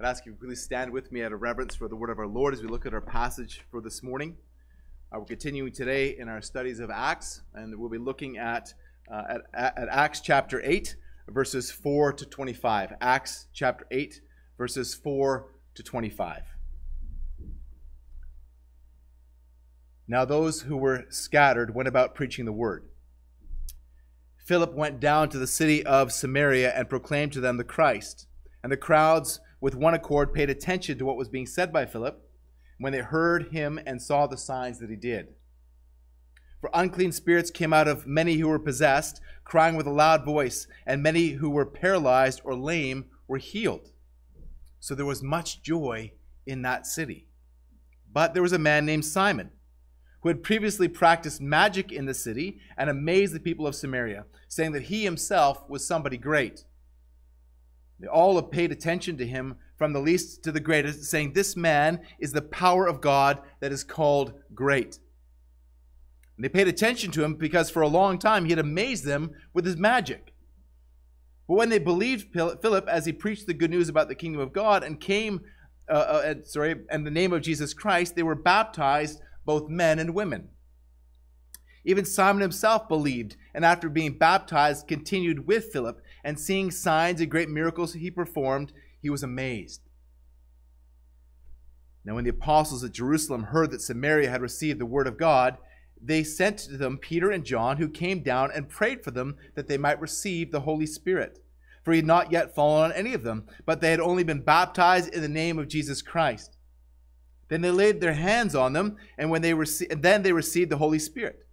I'd ask you to please stand with me out of reverence for the word of our Lord as we look at our passage for this morning. Uh, we're continuing today in our studies of Acts, and we'll be looking at, uh, at, at Acts chapter 8, verses 4 to 25. Acts chapter 8, verses 4 to 25. Now, those who were scattered went about preaching the word. Philip went down to the city of Samaria and proclaimed to them the Christ. And the crowds with one accord paid attention to what was being said by Philip when they heard him and saw the signs that he did. For unclean spirits came out of many who were possessed, crying with a loud voice, and many who were paralyzed or lame were healed. So there was much joy in that city. But there was a man named Simon, who had previously practiced magic in the city and amazed the people of Samaria, saying that he himself was somebody great. They all have paid attention to him from the least to the greatest, saying, This man is the power of God that is called great. And they paid attention to him because for a long time he had amazed them with his magic. But when they believed Philip as he preached the good news about the kingdom of God and came, uh, uh, sorry, and the name of Jesus Christ, they were baptized, both men and women. Even Simon himself believed, and after being baptized, continued with Philip and seeing signs and great miracles he performed, he was amazed. Now, when the apostles at Jerusalem heard that Samaria had received the word of God, they sent to them Peter and John, who came down and prayed for them that they might receive the Holy Spirit. For he had not yet fallen on any of them, but they had only been baptized in the name of Jesus Christ. Then they laid their hands on them, and when they rece- then they received the Holy Spirit.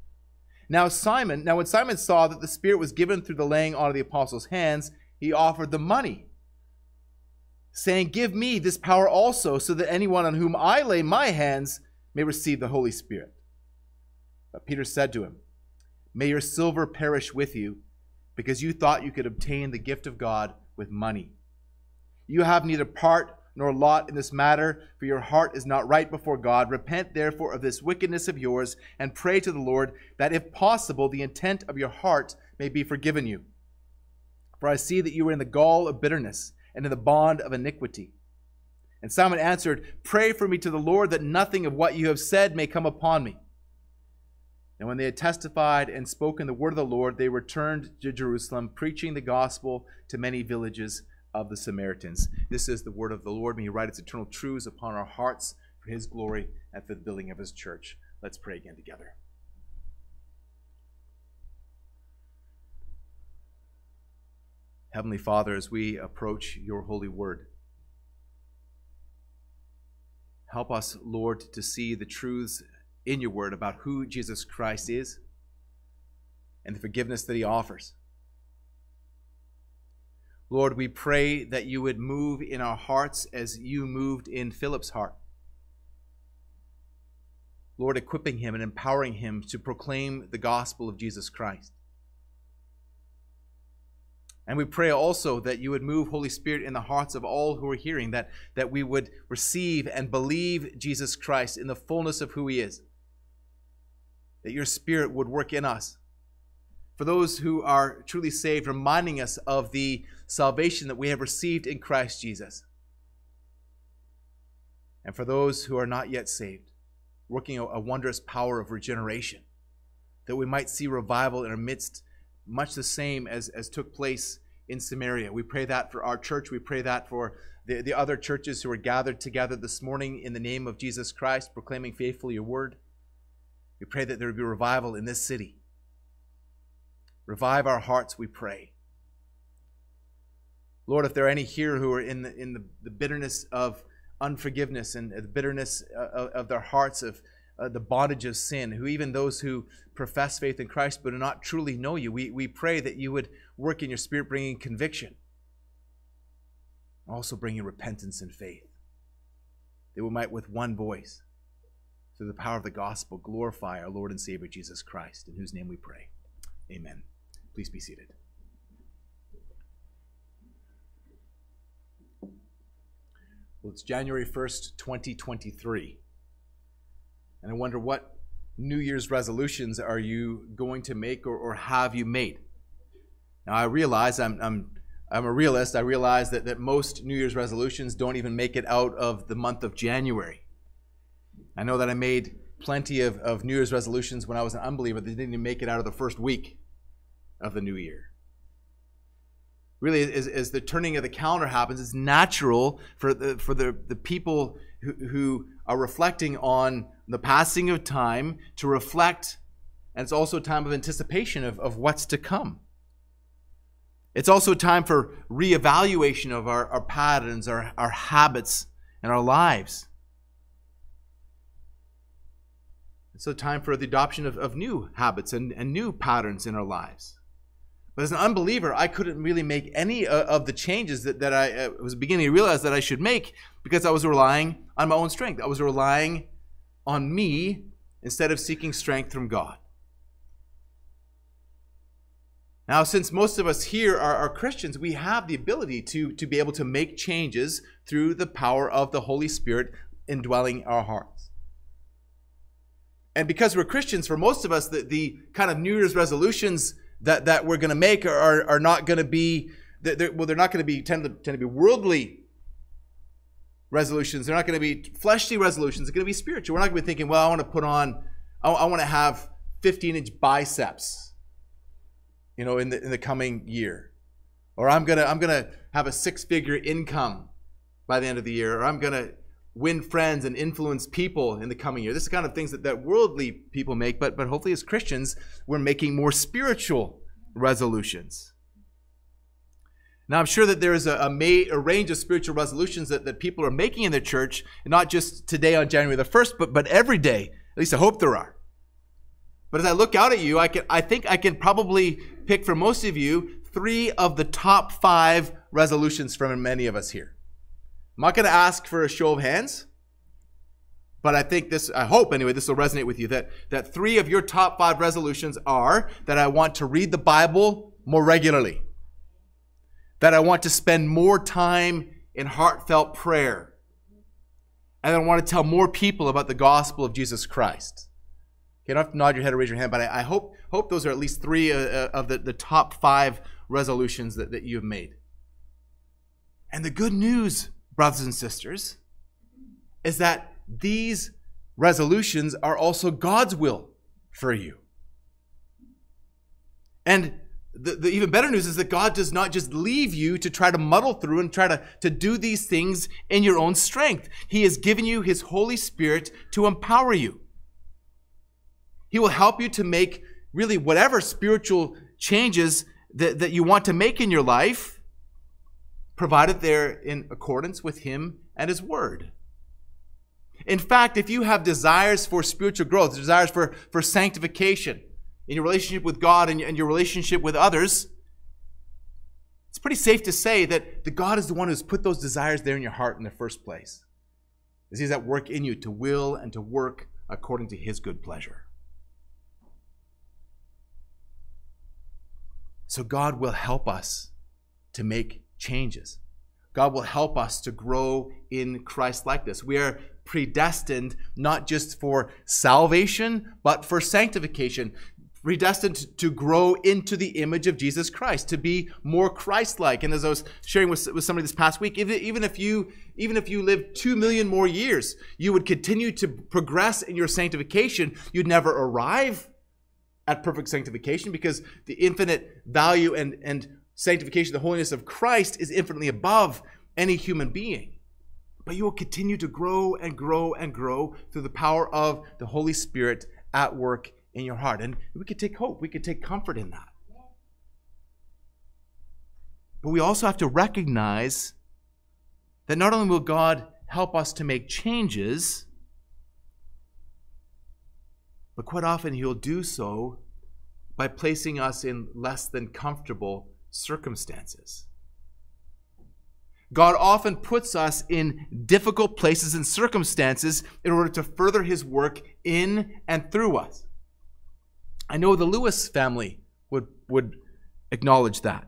Now Simon, now when Simon saw that the Spirit was given through the laying on of the apostles' hands, he offered the money, saying, Give me this power also, so that anyone on whom I lay my hands may receive the Holy Spirit. But Peter said to him, May your silver perish with you, because you thought you could obtain the gift of God with money. You have neither part nor lot in this matter, for your heart is not right before God. Repent therefore of this wickedness of yours, and pray to the Lord that, if possible, the intent of your heart may be forgiven you. For I see that you are in the gall of bitterness and in the bond of iniquity. And Simon answered, Pray for me to the Lord that nothing of what you have said may come upon me. And when they had testified and spoken the word of the Lord, they returned to Jerusalem, preaching the gospel to many villages of the Samaritans. This is the word of the Lord. May He write its eternal truths upon our hearts for His glory and for the building of His church. Let's pray again together. Heavenly Father, as we approach your holy word, help us, Lord, to see the truths in your word about who Jesus Christ is and the forgiveness that he offers. Lord, we pray that you would move in our hearts as you moved in Philip's heart. Lord, equipping him and empowering him to proclaim the gospel of Jesus Christ. And we pray also that you would move, Holy Spirit, in the hearts of all who are hearing, that, that we would receive and believe Jesus Christ in the fullness of who he is. That your Spirit would work in us for those who are truly saved, reminding us of the salvation that we have received in Christ Jesus. And for those who are not yet saved, working a, wondrous power of regeneration, that we might see revival in our midst, much the same as, as took place in Samaria. We pray that for our church. We pray that for the, the other churches who are gathered together this morning in the name of Jesus Christ, proclaiming faithfully your word. We pray that there would be revival in this city Revive our hearts, we pray. Lord, if there are any here who are in the, in the, the bitterness of unforgiveness and the bitterness of, of their hearts, of uh, the bondage of sin, who even those who profess faith in Christ but do not truly know you, we, we pray that you would work in your spirit, bringing conviction, also bringing repentance and faith, that we might with one voice, through the power of the gospel, glorify our Lord and Savior Jesus Christ, in whose name we pray. Amen. Please be seated. Well, it's January 1st, 2023. And I wonder what New Year's resolutions are you going to make or, or have you made? Now, I realize I'm, I'm I'm a realist. I realize that, that most New Year's resolutions don't even make it out of the month of January. I know that I made plenty of, of New Year's resolutions when I was an unbeliever that didn't even make it out of the first week of the new year. Really, as, as the turning of the calendar happens, it's natural for the, for the, the people who, who are reflecting on the passing of time to reflect, and it's also a time of anticipation of, of what's to come. It's also a time for reevaluation of our, our patterns, our, our habits, and our lives. It's a time for the adoption of, of new habits and, and new patterns in our lives. But as an unbeliever, I couldn't really make any of the changes that, that I uh, was beginning to realize that I should make because I was relying on my own strength. I was relying on me instead of seeking strength from God. Now, since most of us here are, are, Christians, we have the ability to, to be able to make changes through the power of the Holy Spirit indwelling our hearts. And because we're Christians, for most of us, the, the kind of New Year's resolutions that, that we're going to make are, are not going to be, they're, well, they're not going to be, tend to, tend to be worldly resolutions. They're not going to be fleshly resolutions. They're going to be spiritual. We're not going to be thinking, well, I want to put on, I, I want to have 15 inch biceps you know, in the in the coming year. Or I'm gonna I'm gonna have a six-figure income by the end of the year, or I'm gonna win friends and influence people in the coming year. This is kind of things that, that worldly people make, but but hopefully as Christians, we're making more spiritual resolutions. Now, I'm sure that there is a, a, may, a, range of spiritual resolutions that, that people are making in the church, not just today on January the 1st, but, but every day. At least I hope there are. But as I look out at you, I, can, I think I can probably pick for most of you three of the top five resolutions from many of us here. I'm not going to ask for a show of hands, but I think this, I hope anyway, this will resonate with you that, that three of your top five resolutions are that I want to read the Bible more regularly, that I want to spend more time in heartfelt prayer, and I want to tell more people about the gospel of Jesus Christ. You don't have to nod your head or raise your hand, but I, I hope, hope those are at least three uh, uh, of the, the top five resolutions that, that you have made. And the good news, brothers and sisters, is that these resolutions are also God's will for you. And the, the, even better news is that God does not just leave you to try to muddle through and try to, to do these things in your own strength. He has given you His Holy Spirit to empower you. He will help you to make really whatever spiritual changes that, that you want to make in your life, provided they're in accordance with Him and His Word. In fact, if you have desires for spiritual growth, desires for, for sanctification in your relationship with God and, and your relationship with others, it's pretty safe to say that the God is the one who's put those desires there in your heart in the first place. As He's at work in you to will and to work according to His good pleasure. So God will help us to make changes. God will help us to grow in Christ likeness. We are predestined not just for salvation, but for sanctification. Predestined to grow into the image of Jesus Christ, to be more Christ-like. And as I was sharing with, with somebody this past week, even, even if you even if you live two million more years, you would continue to progress in your sanctification. You'd never arrive at perfect sanctification because the infinite value and, and sanctification, the holiness of Christ is infinitely above any human being. But you will continue to grow and grow and grow through the power of the Holy Spirit at work in your heart. And we could take hope, we could take comfort in that. But we also have to recognize that not only will God help us to make changes, but quite often he'll do so by placing us in less than comfortable circumstances. God often puts us in difficult places and circumstances in order to further his work in and through us. I know the Lewis family would, would acknowledge that.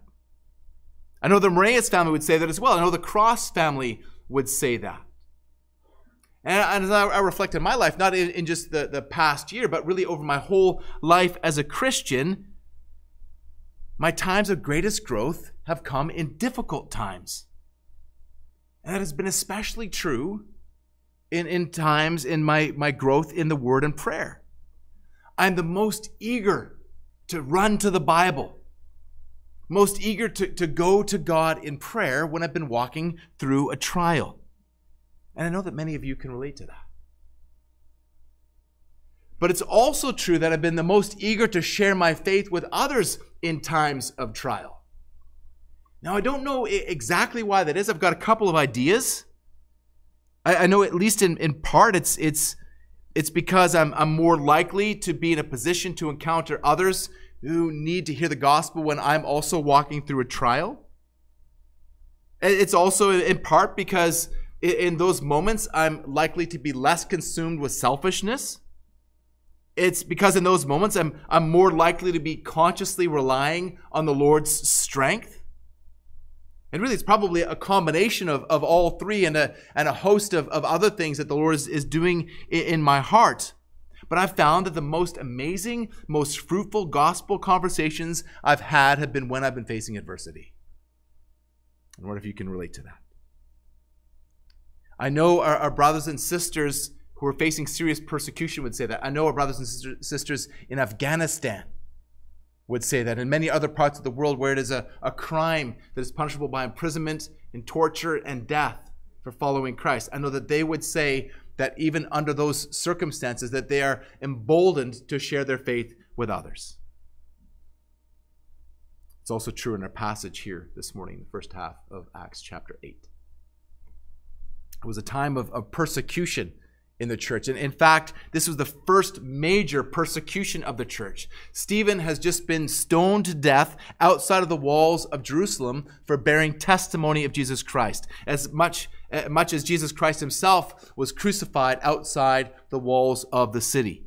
I know the Moraes family would say that as well. I know the Cross family would say that. And as I reflect in my life, not in, just the, the past year, but really over my whole life as a Christian, my times of greatest growth have come in difficult times. And that has been especially true in, in times in my, my growth in the Word and prayer. I'm the most eager to run to the Bible, most eager to, to go to God in prayer when I've been walking through a trial. And I know that many of you can relate to that. But it's also true that I've been the most eager to share my faith with others in times of trial. Now, I don't know exactly why that is. I've got a couple of ideas. I, I know, at least in, in part, it's, it's, it's because I'm, I'm more likely to be in a position to encounter others who need to hear the gospel when I'm also walking through a trial. It's also in part because in those moments, I'm likely to be less consumed with selfishness it's because in those moments I'm, I'm more likely to be consciously relying on the Lord's strength. And really, it's probably a combination of, of all three and a, and a host of, of other things that the Lord is, is doing in, in my heart. But I've found that the most amazing, most fruitful gospel conversations I've had have been when I've been facing adversity. And what if you can relate to that? I know our, our brothers and sisters who are facing serious persecution would say that. I know our brothers and sisters in Afghanistan would say that, in many other parts of the world where it is a, a crime that is punishable by imprisonment and torture and death for following Christ. I know that they would say that even under those circumstances that they are emboldened to share their faith with others. It's also true in our passage here this morning, the first half of Acts chapter 8. It was a time of, of persecution in the church. And in fact, this was the first major persecution of the church. Stephen has just been stoned to death outside of the walls of Jerusalem for bearing testimony of Jesus Christ, as much, as eh, much as Jesus Christ himself was crucified outside the walls of the city.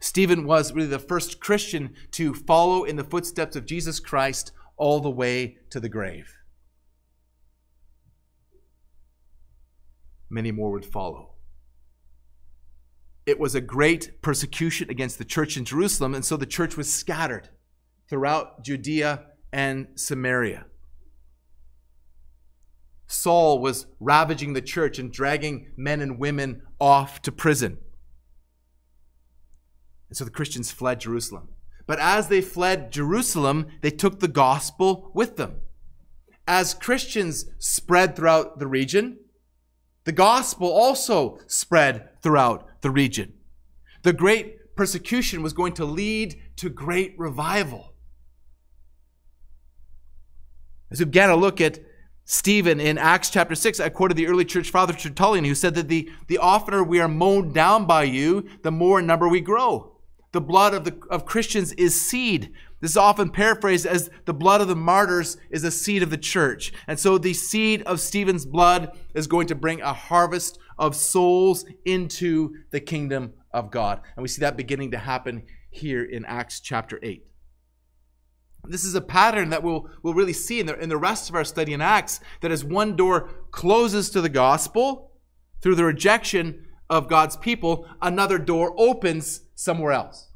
Stephen was really the first Christian to follow in the footsteps of Jesus Christ all the way to the grave. Many more would follow it was a great persecution against the church in Jerusalem, and so the church was scattered throughout Judea and Samaria. Saul was ravaging the church and dragging men and women off to prison. And so the Christians fled Jerusalem. But as they fled Jerusalem, they took the gospel with them. As Christians spread throughout the region, the gospel also spread throughout the region. The great persecution was going to lead to great revival. As we began to look at Stephen in Acts chapter 6, I quoted the early church father Tertullian, who said that the, the oftener we are mown down by you, the more in number we grow. The blood of, the, of Christians is seed. This is often paraphrased as the blood of the martyrs is a seed of the church. And so the seed of Stephen's blood is going to bring a harvest of souls into the kingdom of God. And we see that beginning to happen here in Acts chapter 8. This is a pattern that we'll, we'll really see in the, in the rest of our study in Acts that as one door closes to the gospel through the rejection of God's people, another door opens somewhere else.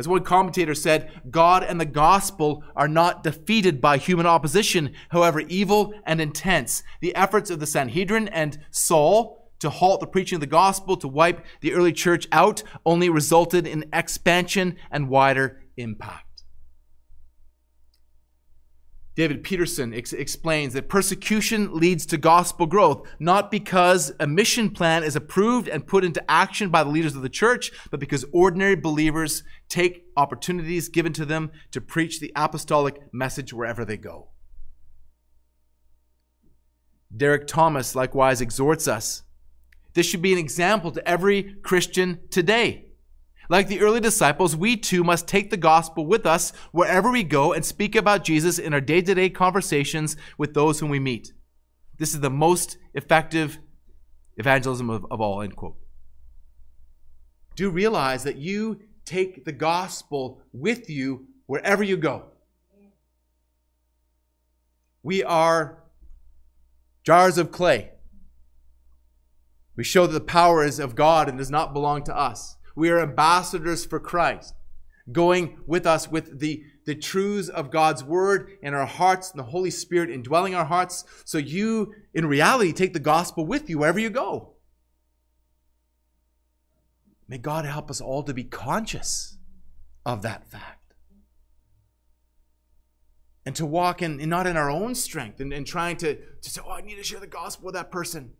As one commentator said, God and the gospel are not defeated by human opposition, however evil and intense. The efforts of the Sanhedrin and Saul to halt the preaching of the gospel, to wipe the early church out, only resulted in expansion and wider impact. David Peterson ex- explains that persecution leads to gospel growth, not because a mission plan is approved and put into action by the leaders of the church, but because ordinary believers take opportunities given to them to preach the apostolic message wherever they go. Derek Thomas likewise exhorts us. This should be an example to every Christian today. Like the early disciples, we too must take the gospel with us wherever we go and speak about Jesus in our day to day conversations with those whom we meet. This is the most effective evangelism of, of all, end quote. Do realize that you take the gospel with you wherever you go. We are jars of clay. We show that the power is of God and does not belong to us. We are ambassadors for Christ, going with us with the, the truths of God's word in our hearts and the Holy Spirit indwelling our hearts. So you, in reality, take the gospel with you wherever you go. May God help us all to be conscious of that fact. And to walk in, not in our own strength and, and trying to, to say, oh, I need to share the gospel with that person.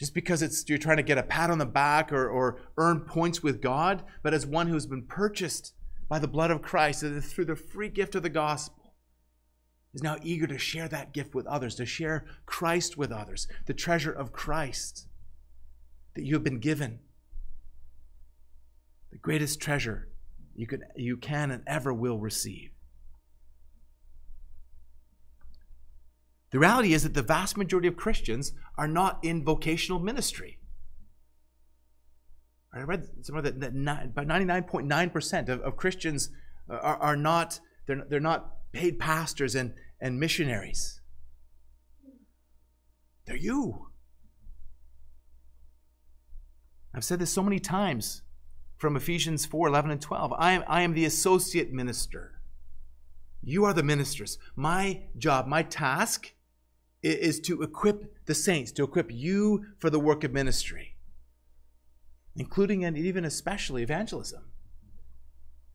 Just because it's you're trying to get a pat on the back or, or earn points with God, but as one who's been purchased by the blood of Christ through the free gift of the gospel, is now eager to share that gift with others, to share Christ with others, the treasure of Christ that you have been given the greatest treasure you can, you can and ever will receive. The reality is that the vast majority of Christians are not in vocational ministry. I read somewhere that, about 99.9% of, of Christians uh, are, are not, they're, they're not paid pastors and, and missionaries. They're you. I've said this so many times from Ephesians 4 11 and 12. I am, I am the associate minister. You are the ministers. My job, my task is to equip the saints, to equip you for the work of ministry, including and even especially evangelism.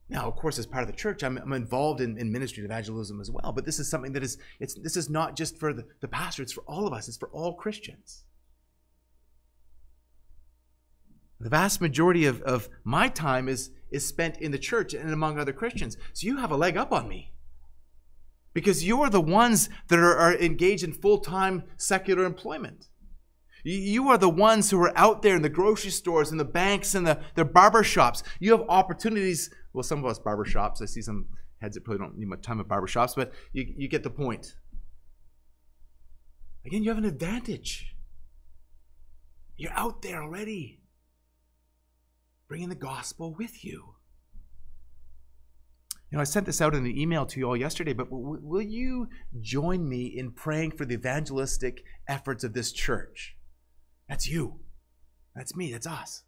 Now, of course, as part of the church, I'm, I'm involved in, in, ministry and evangelism as well. But this is something that is, it's, this is not just for the, the pastor, it's for all of us, it's for all Christians. The vast majority of, of my time is, is spent in the church and among other Christians. So you have a leg up on me. Because you're the ones that are, are engaged in full time secular employment. You are the ones who are out there in the grocery stores, in the banks, and the, the barber shops. You have opportunities. Well, some of us barber shops, I see some heads that probably don't need much time at barber shops, but you, you get the point. Again, you have an advantage. You're out there already bringing the gospel with you. You know, I sent this out in an email to you all yesterday, but will you join me in praying for the evangelistic efforts of this church? That's you. That's me. That's us.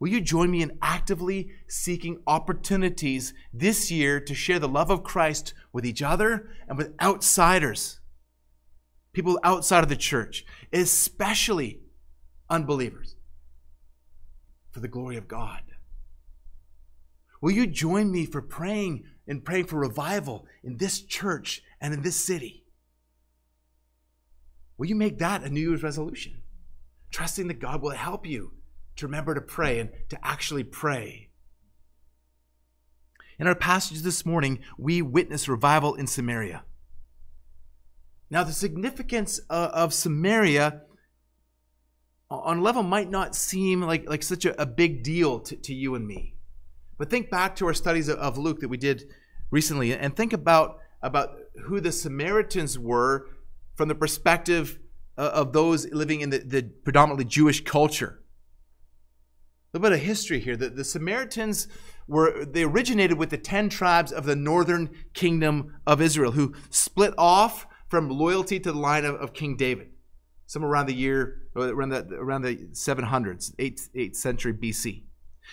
Will you join me in actively seeking opportunities this year to share the love of Christ with each other and with outsiders? People outside of the church, especially unbelievers for the glory of God. Will you join me for praying and praying for revival in this church and in this city? Will you make that a New Year's resolution? Trusting that God will help you to remember to pray and to actually pray. In our passage this morning, we witness revival in Samaria. Now, the significance uh, of Samaria on a level might not seem like, like such a, a big deal to, to you and me. But think back to our studies of, Luke that we did recently and think about, about who the Samaritans were from the perspective uh, of those living in the, the predominantly Jewish culture. A little bit of history here. The, the Samaritans were they originated with the ten tribes of the northern kingdom of Israel, who split off from loyalty to the line of, of King David somewhere around the year, uh, around the, around the 700s, 8th, 8th century BC.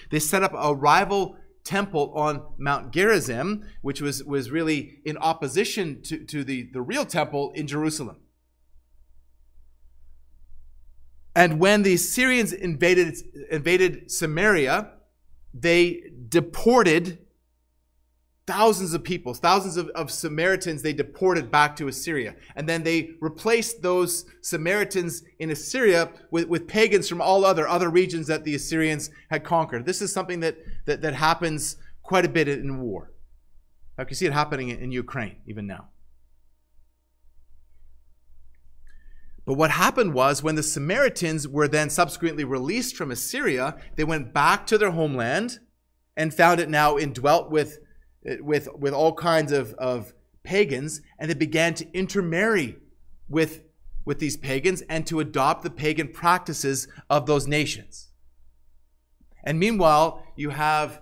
They set up a rival temple on Mount Gerizim, which was, was really in opposition to, to the, the real temple in Jerusalem. And when the Syrians invaded, invaded Samaria, they deported thousands of people, thousands of, of Samaritans, they deported back to Assyria. And then they replaced those Samaritans in Assyria with, with pagans from all other, other regions that the Assyrians had conquered. This is something that, that, that happens quite a bit in war. I can see it happening in Ukraine even now. But what happened was when the Samaritans were then subsequently released from Assyria, they went back to their homeland and found it now indwelt with Uh, with, with all kinds of, of pagans, and they began to intermarry with, with these pagans and to adopt the pagan practices of those nations. And meanwhile, you have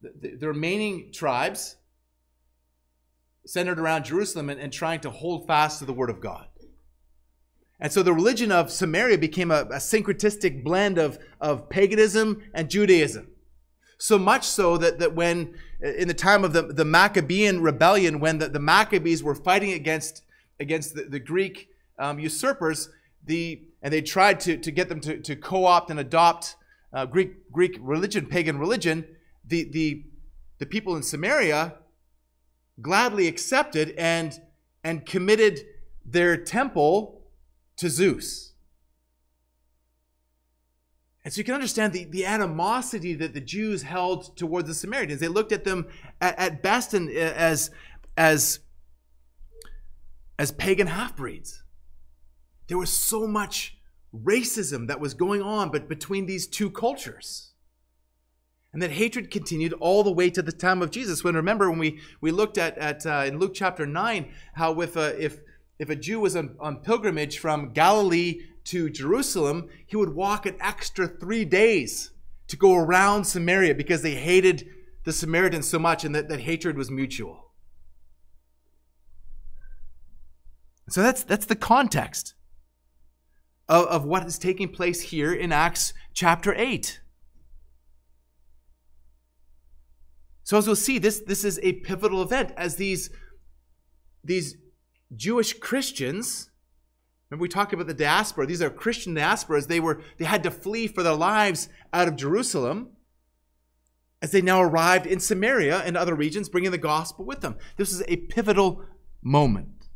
the, the remaining tribes centered around Jerusalem and, and, trying to hold fast to the word of God. And so the religion of Samaria became a, a syncretistic blend of, of paganism and Judaism. So much so that, that when, in the time of the, the Maccabean rebellion, when the, the Maccabees were fighting against, against the, the Greek um, usurpers, the, and they tried to, to get them to, to co opt and adopt uh, Greek, Greek religion, pagan religion, the, the, the people in Samaria gladly accepted and, and committed their temple to Zeus. And so you can understand the, the animosity that the Jews held towards the Samaritans. They looked at them at, at best and uh, as, as, as pagan half breeds. There was so much racism that was going on but between these two cultures. And that hatred continued all the way to the time of Jesus. When remember when we, we looked at, at uh, in Luke chapter 9 how with a, if if a Jew was on, on pilgrimage from Galilee to Jerusalem, he would walk an extra three days to go around Samaria because they hated the Samaritans so much and that, that hatred was mutual. So that's, that's the context of, of what is taking place here in Acts chapter 8. So as we'll see, this, this is a pivotal event as these, these Jewish Christians Remember, we talked about the diaspora. These are Christian diasporas. They were they had to flee for their lives out of Jerusalem as they now arrived in Samaria and other regions, bringing the gospel with them. This is a pivotal moment.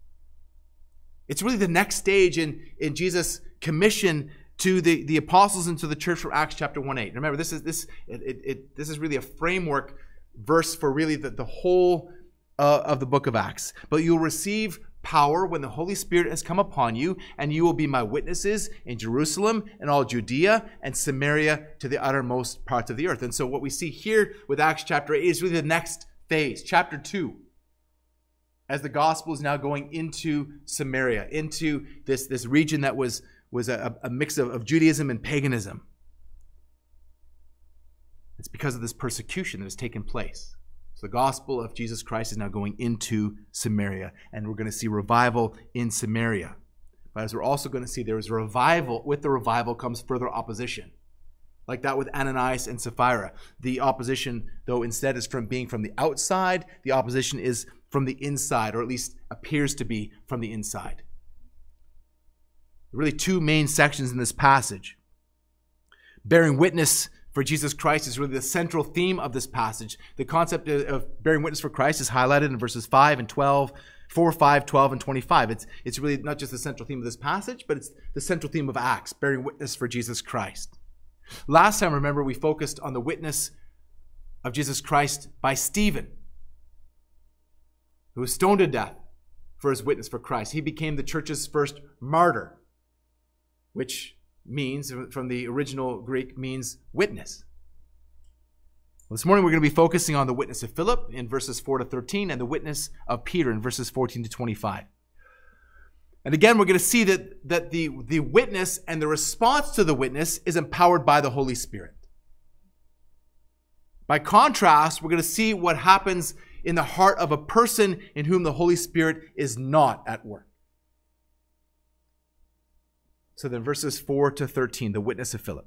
It's really the next stage in, in Jesus' commission to the, the apostles and to the church from Acts chapter 1 8. Remember, this is this it, it, it this is really a framework verse for really the, the whole uh, of the book of Acts. But you'll receive power when the Holy Spirit has come upon you, and you will be my witnesses in Jerusalem and all Judea and Samaria to the uttermost parts of the earth. And so, what we see here with Acts chapter 8 is really the next phase, chapter 2, as the gospel is now going into Samaria, into this, this region that was, was a, a mix of, of Judaism and paganism. It's because of this persecution that has taken place. So the gospel of Jesus Christ is now going into Samaria, and we're going to see revival in Samaria. But as we're also going to see, there is revival. With the revival comes further opposition, like that with Ananias and Sapphira. The opposition, though, instead is from being from the outside, the opposition is from the inside, or at least appears to be from the inside. Really, two main sections in this passage bearing witness for Jesus Christ is really the central theme of this passage. The concept of bearing witness for Christ is highlighted in verses 5 and 12, 4, 5, 12, and 25. It's, it's really not just the central theme of this passage, but it's the central theme of Acts, bearing witness for Jesus Christ. Last time, remember, we focused on the witness of Jesus Christ by Stephen, who was stoned to death for his witness for Christ. He became the church's first martyr, which means, from the original Greek, means witness. Well, this morning we're going to be focusing on the witness of Philip in verses 4 to 13 and the witness of Peter in verses 14 to 25. And again, we're going to see that, that the, the witness and the response to the witness is empowered by the Holy Spirit. By contrast, we're going to see what happens in the heart of a person in whom the Holy Spirit is not at work. So then, verses 4 to 13, the witness of Philip.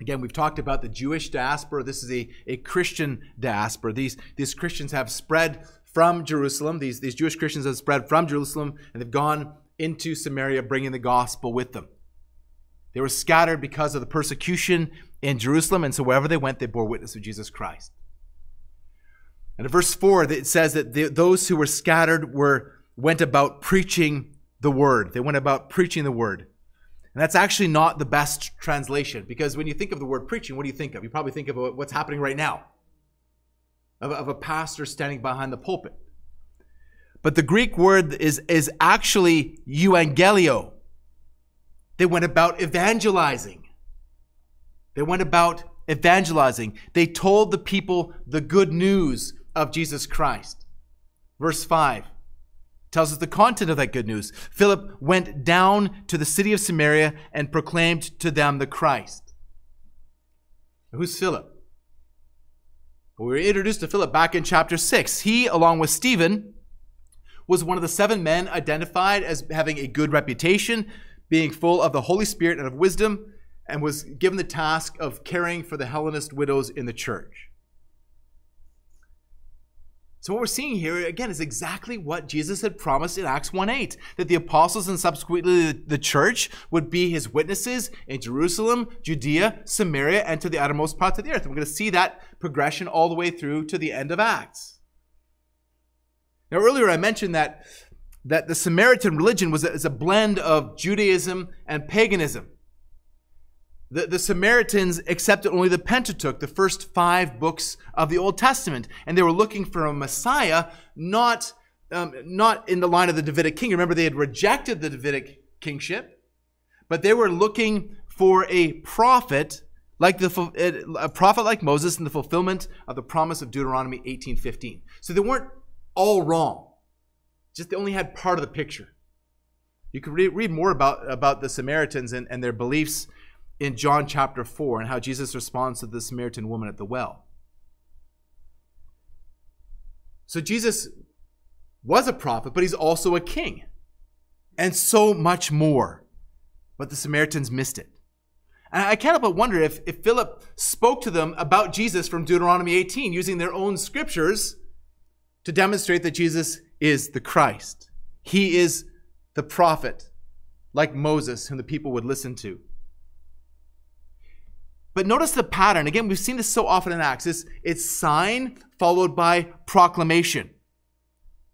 Again, we've talked about the Jewish diaspora. This is a, a Christian diaspora. These, these Christians have spread from Jerusalem. These, these Jewish Christians have spread from Jerusalem and they've gone into Samaria bringing the gospel with them. They were scattered because of the persecution in Jerusalem, and so wherever they went, they bore witness of Jesus Christ. And in verse 4, it says that the, those who were scattered were went about preaching the word. They went about preaching the word. And that's actually not the best translation because when you think of the word preaching, what do you think of? You probably think of what's happening right now of, of a pastor standing behind the pulpit. But the Greek word is, is actually euangelio. They went about evangelizing. They went about evangelizing. They told the people the good news of Jesus Christ. Verse 5 tells us the content of that good news. Philip went down to the city of Samaria and proclaimed to them the Christ. Who's Philip? We were introduced to Philip back in chapter 6. He, along with Stephen, was one of the seven men identified as having a good reputation, being full of the Holy Spirit and of wisdom, and was given the task of caring for the Hellenist widows in the church. So what we're seeing here again is exactly what Jesus had promised in Acts 1:8 that the apostles and subsequently the church would be his witnesses in Jerusalem, Judea, Samaria, and to the uttermost parts of the earth. And we're going to see that progression all the way through to the end of Acts. Now earlier I mentioned that that the Samaritan religion was a, is a blend of Judaism and paganism. The, the Samaritans accepted only the Pentateuch, the first five books of the Old Testament, and they were looking for a Messiah, not, um, not in the line of the Davidic king. Remember, they had rejected the Davidic kingship, but they were looking for a prophet like the a prophet like Moses in the fulfillment of the promise of Deuteronomy 18:15. So they weren't all wrong. Just they only had part of the picture. You can read, read more about, about the Samaritans and, and their beliefs in John chapter 4 and how Jesus responds to the Samaritan woman at the well. So Jesus was a prophet, but he's also a king, and so much more. But the Samaritans missed it. And I can't help but wonder if, if Philip spoke to them about Jesus from Deuteronomy 18 using their own scriptures to demonstrate that Jesus is the Christ. He is the prophet, like Moses, whom the people would listen to. But notice the pattern. Again, we've seen this so often in Acts. It's, it's sign followed by proclamation.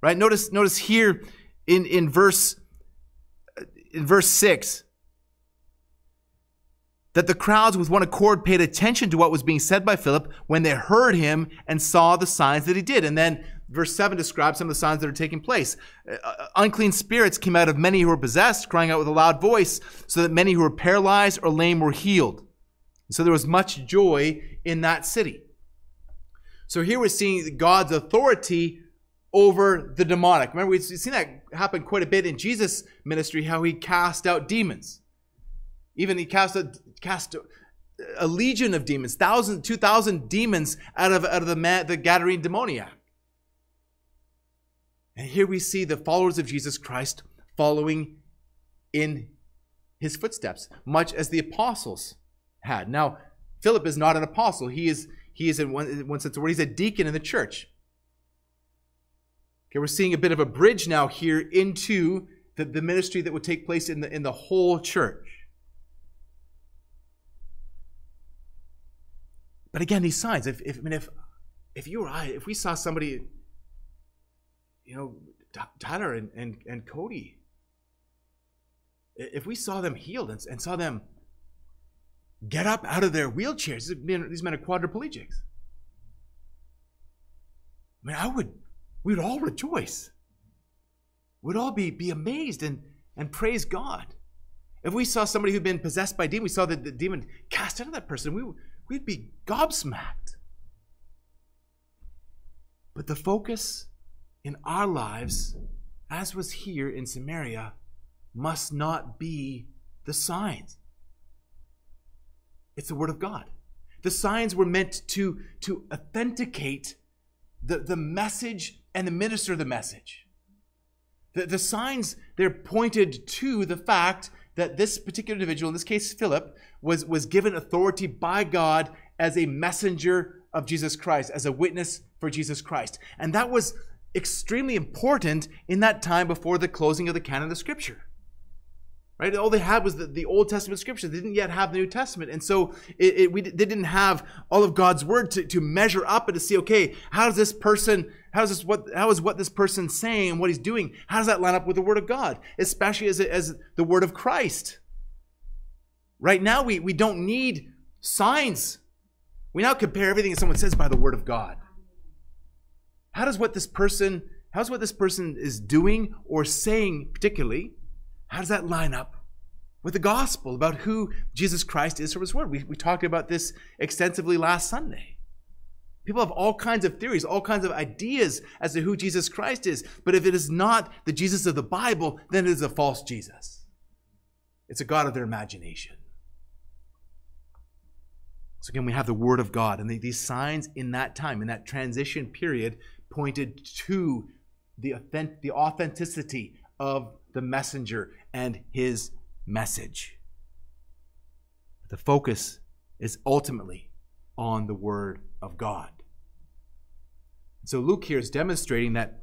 Right? Notice, notice here in, in verse in verse 6 that the crowds with one accord paid attention to what was being said by Philip when they heard him and saw the signs that he did. And then verse 7 describes some of the signs that are taking place. Uh, uh unclean spirits came out of many who were possessed, crying out with a loud voice, so that many who were paralyzed or lame were healed. So there was much joy in that city. So here we're seeing God's authority over the demonic. Remember, we've seen that happen quite a bit in Jesus' ministry, how he cast out demons. Even he cast a, cast a legion of demons, thousand, two thousand demons out of, out of the, man, the Gadarene demoniac. And here we see the followers of Jesus Christ following in his footsteps, much as the apostles had. Now, Philip is not an apostle. He is, he is in one, in one sense word, he's a deacon in the church. Okay, we're seeing a bit of a bridge now here into the, the ministry that would take place in the, in the whole church. But again, these signs, if, if I mean if if you or I, if we saw somebody, you know, Tyler and, and, and Cody, if we saw them healed and, and saw them get up out of their wheelchairs. These men are quadriplegics. I mean, I would, we would all rejoice. We'd all be, be amazed and, and praise God. If we saw somebody who'd been possessed by demon, we saw the, the demon cast out of that person, we, we'd be gobsmacked. But the focus in our lives, as was here in Samaria, must not be the signs. It's the Word of God. The signs were meant to, to authenticate the, the message and the minister the message. The, the signs, they're pointed to the fact that this particular individual, in this case Philip, was, was given authority by God as a messenger of Jesus Christ, as a witness for Jesus Christ. And that was extremely important in that time before the closing of the canon of the Scripture. Right? All they had was the, the Old Testament scripture. They didn't yet have the New Testament. And so it, it, we, they didn't have all of God's word to, to measure up and to see, okay, how does this person, how is this what, how is what this person's saying and what he's doing, how does that line up with the word of God? Especially as, as the word of Christ. Right now, we, we don't need signs. We now compare everything that someone says by the word of God. How does what this person, how's what this person is doing or saying particularly, how does that line up with the gospel about who Jesus Christ is from his word? We, we talked about this extensively last Sunday. People have all kinds of theories, all kinds of ideas as to who Jesus Christ is. But if it is not the Jesus of the Bible, then it is a false Jesus. It's a God of their imagination. So again, we have the Word of God, and these signs in that time, in that transition period, pointed to the, authentic, the authenticity of the messenger and his message. the focus is ultimately on the Word of God. So Luke here is demonstrating that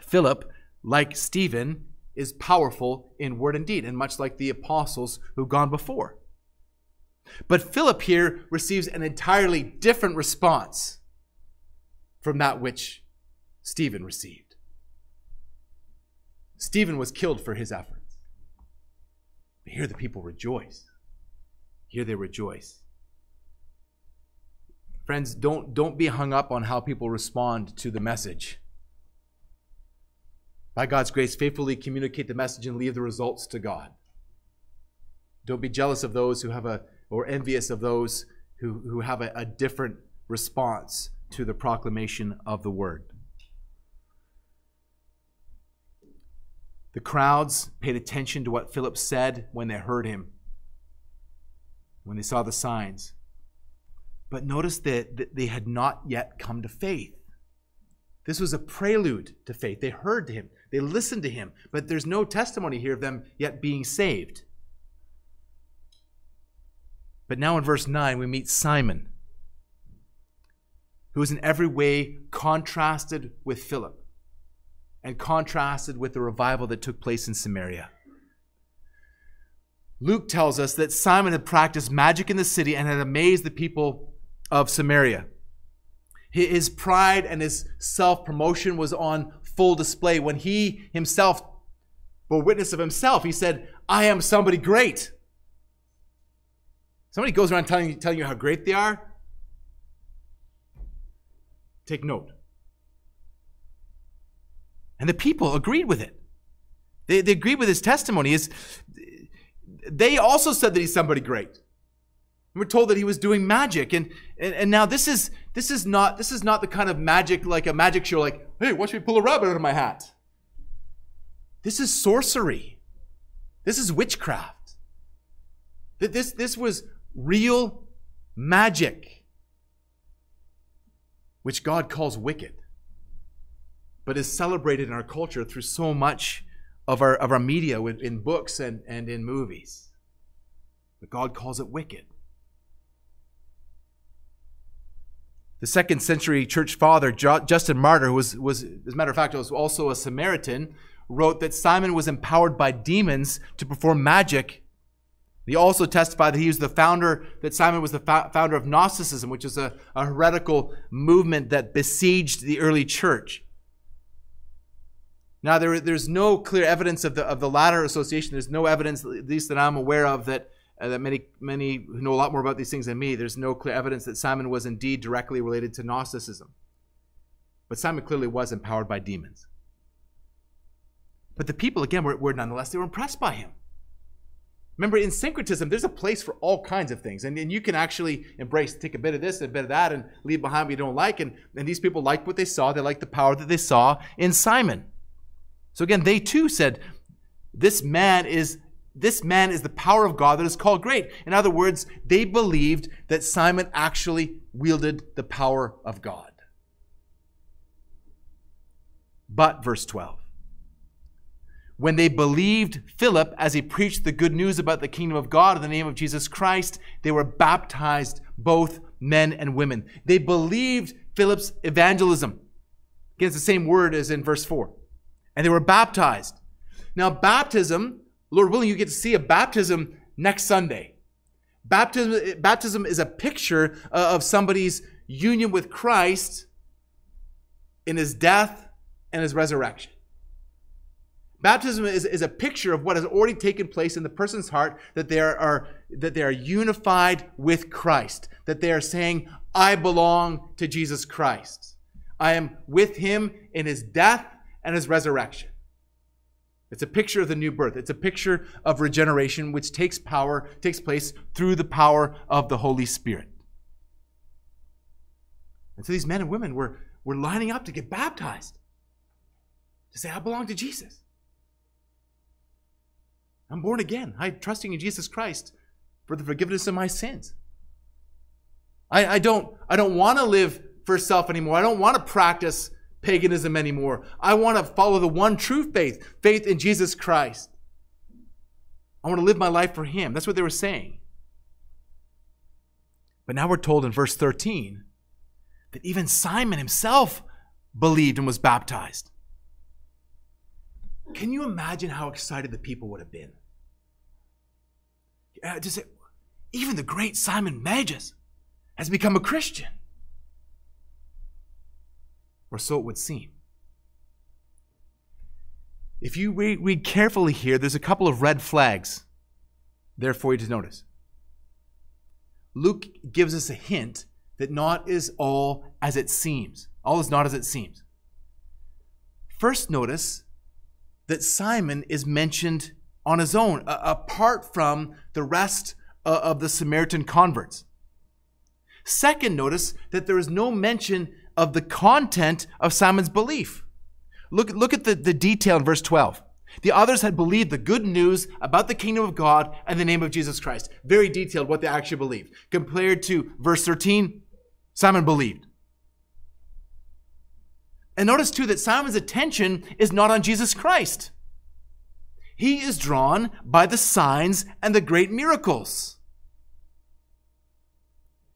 Philip, like Stephen, is powerful in word and deed, and much like the apostles who've gone before. But Philip here receives an entirely different response from that which Stephen received. Stephen was killed for his efforts. But here the people rejoice. Here they rejoice. Friends, don't, don't be hung up on how people respond to the message. By God's grace, faithfully communicate the message and leave the results to God. Don't be jealous of those who have a, or envious of those who, who have a, a different response to the proclamation of the word. The crowds paid attention to what Philip said when they heard him, when they saw the signs. But notice that they had not yet come to faith. This was a prelude to faith. They heard him, they listened to him, but there's no testimony here of them yet being saved. But now in verse 9, we meet Simon, who is in every way contrasted with Philip and contrasted with the revival that took place in Samaria. Luke tells us that Simon had practiced magic in the city and had amazed the people of Samaria. His pride and his self promotion was on full display when he himself bore witness of himself. He said, I am somebody great. Somebody goes around telling you, telling you how great they are. Take note. And the people agreed with it. They, they agreed with his testimony. Is they also said that he's somebody great. We're told that he was doing magic, and, and and now this is this is not this is not the kind of magic like a magic show. Like, hey, watch me pull a rabbit out of my hat. This is sorcery. This is witchcraft. This this was real magic, which God calls wicked, but is celebrated in our culture through so much of our of our media in books and, and in movies. But God calls it wicked. The second century church father, Justin Martyr, who was, was, as a matter of fact, was also a Samaritan, wrote that Simon was empowered by demons to perform magic. He also testified that he was the founder, that Simon was the founder of Gnosticism, which is a, a heretical movement that besieged the early church. Now, there, there's no clear evidence of the, of the latter association. There's no evidence, at least that I'm aware of, that uh, that many many who know a lot more about these things than me, there's no clear evidence that Simon was indeed directly related to Gnosticism. But Simon clearly was empowered by demons. But the people, again, were, were nonetheless, they were impressed by him. Remember, in syncretism, there's a place for all kinds of things. And, and you can actually embrace, take a bit of this and a bit of that and leave behind what you don't like. And, and these people liked what they saw. They liked the power that they saw in Simon. So again, they too said, This man is this man is the power of God that is called great. In other words, they believed that Simon actually wielded the power of God. But, verse 12, when they believed Philip as he preached the good news about the kingdom of God in the name of Jesus Christ, they were baptized, both men and women. They believed Philip's evangelism. Again, it's the same word as in verse 4. And they were baptized. Now, baptism Lord willing, you get to see a baptism next Sunday. Baptism, baptism is a picture uh, of somebody's union with Christ in his death and his resurrection. Baptism is, is a picture of what has already taken place in the person's heart that they are, are, that they are unified with Christ, that they are saying, I belong to Jesus Christ. I am with him in his death and his resurrection. It's a picture of the new birth. It's a picture of regeneration, which takes power, takes place through the power of the Holy Spirit. And so these men and women were, were lining up to get baptized, to say, I belong to Jesus. I'm born again. I'm trusting in Jesus Christ for the forgiveness of my sins. I, I don't, I don't want to live for self anymore. I don't want to practice paganism anymore. I want to follow the one true faith, faith in Jesus Christ. I want to live my life for Him. That's what they were saying. But now we're told in verse 13 that even Simon himself believed and was baptized. Can you imagine how excited the people would have been? Uh, to say, even the great Simon Magus has become a Christian. Or so it would seem. If you read, read carefully here, there's a couple of red flags there for you to notice. Luke gives us a hint that not is all as it seems. All is not as it seems. First, notice that Simon is mentioned on his own, apart from the rest of the Samaritan converts. Second, notice that there is no mention of the content of Simon's belief. Look, look at the, the detail in verse 12. The others had believed the good news about the kingdom of God and the name of Jesus Christ. Very detailed what they actually believed. Compared to verse 13, Simon believed. And notice too that Simon's attention is not on Jesus Christ. He is drawn by the signs and the great miracles.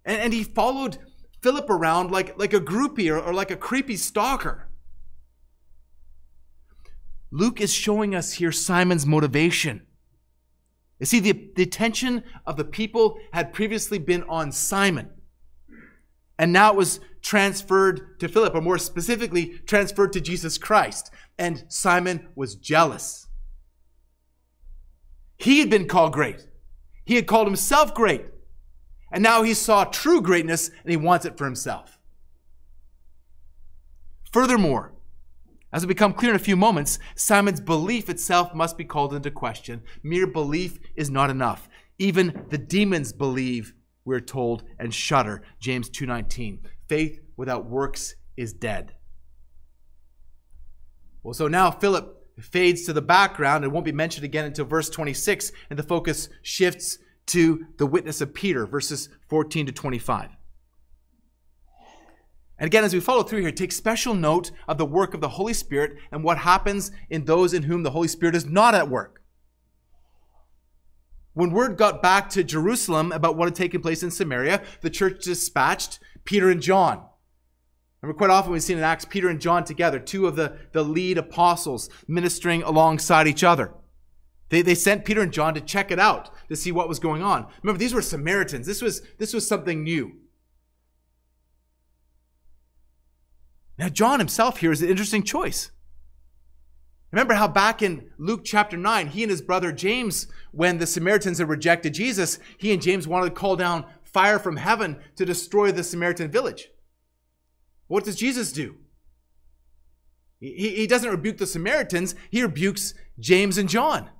And, and he followed Philip around like, like a groupie or, or like a creepy stalker. Luke is showing us here Simon's motivation. You see, the, the attention of the people had previously been on Simon. And now it was transferred to Philip, or more specifically, transferred to Jesus Christ. And Simon was jealous. He had been called great, he had called himself great. And now he saw true greatness and he wants it for himself. Furthermore, as will become clear in a few moments, Simon's belief itself must be called into question. Mere belief is not enough. Even the demons believe, we're told, and shudder. James 2:19. Faith without works is dead. Well, so now Philip fades to the background and won't be mentioned again until verse 26, and the focus shifts to the witness of Peter, verses 14 to 25. And again, as we follow through here, take special note of the work of the Holy Spirit and what happens in those in whom the Holy Spirit is not at work. When word got back to Jerusalem about what had taken place in Samaria, the church dispatched Peter and John. Remember, quite often we've seen in Acts Peter and John together, two of the, the lead apostles ministering alongside each other. They, they sent Peter and John to check it out, to see what was going on. Remember, these were Samaritans. This was, this was something new. Now, John himself here is an interesting choice. Remember how back in Luke chapter 9, he and his brother James, when the Samaritans had rejected Jesus, he and James wanted to call down fire from heaven to destroy the Samaritan village. What does Jesus do? He, he doesn't rebuke the Samaritans, he rebukes James and John.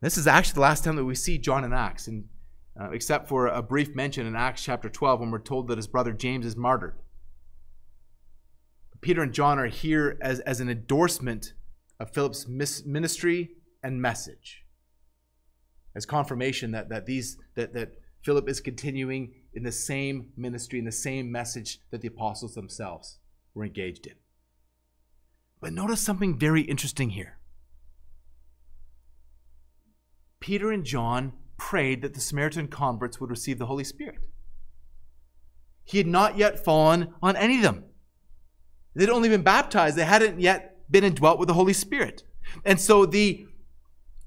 This is actually the last time that we see John in Acts. And uh, except for a brief mention in Acts chapter 12 when we're told that his brother James is martyred. Peter and John are here as, as an endorsement of Philip's ministry and message, as confirmation that, that, these, that, that Philip is continuing in the same ministry, in the same message that the apostles themselves were engaged in. But notice something very interesting here. Peter and John prayed that the Samaritan converts would receive the Holy Spirit. He had not yet fallen on any of them. They'd only been baptized, they hadn't yet been indwelt with the Holy Spirit. And so the,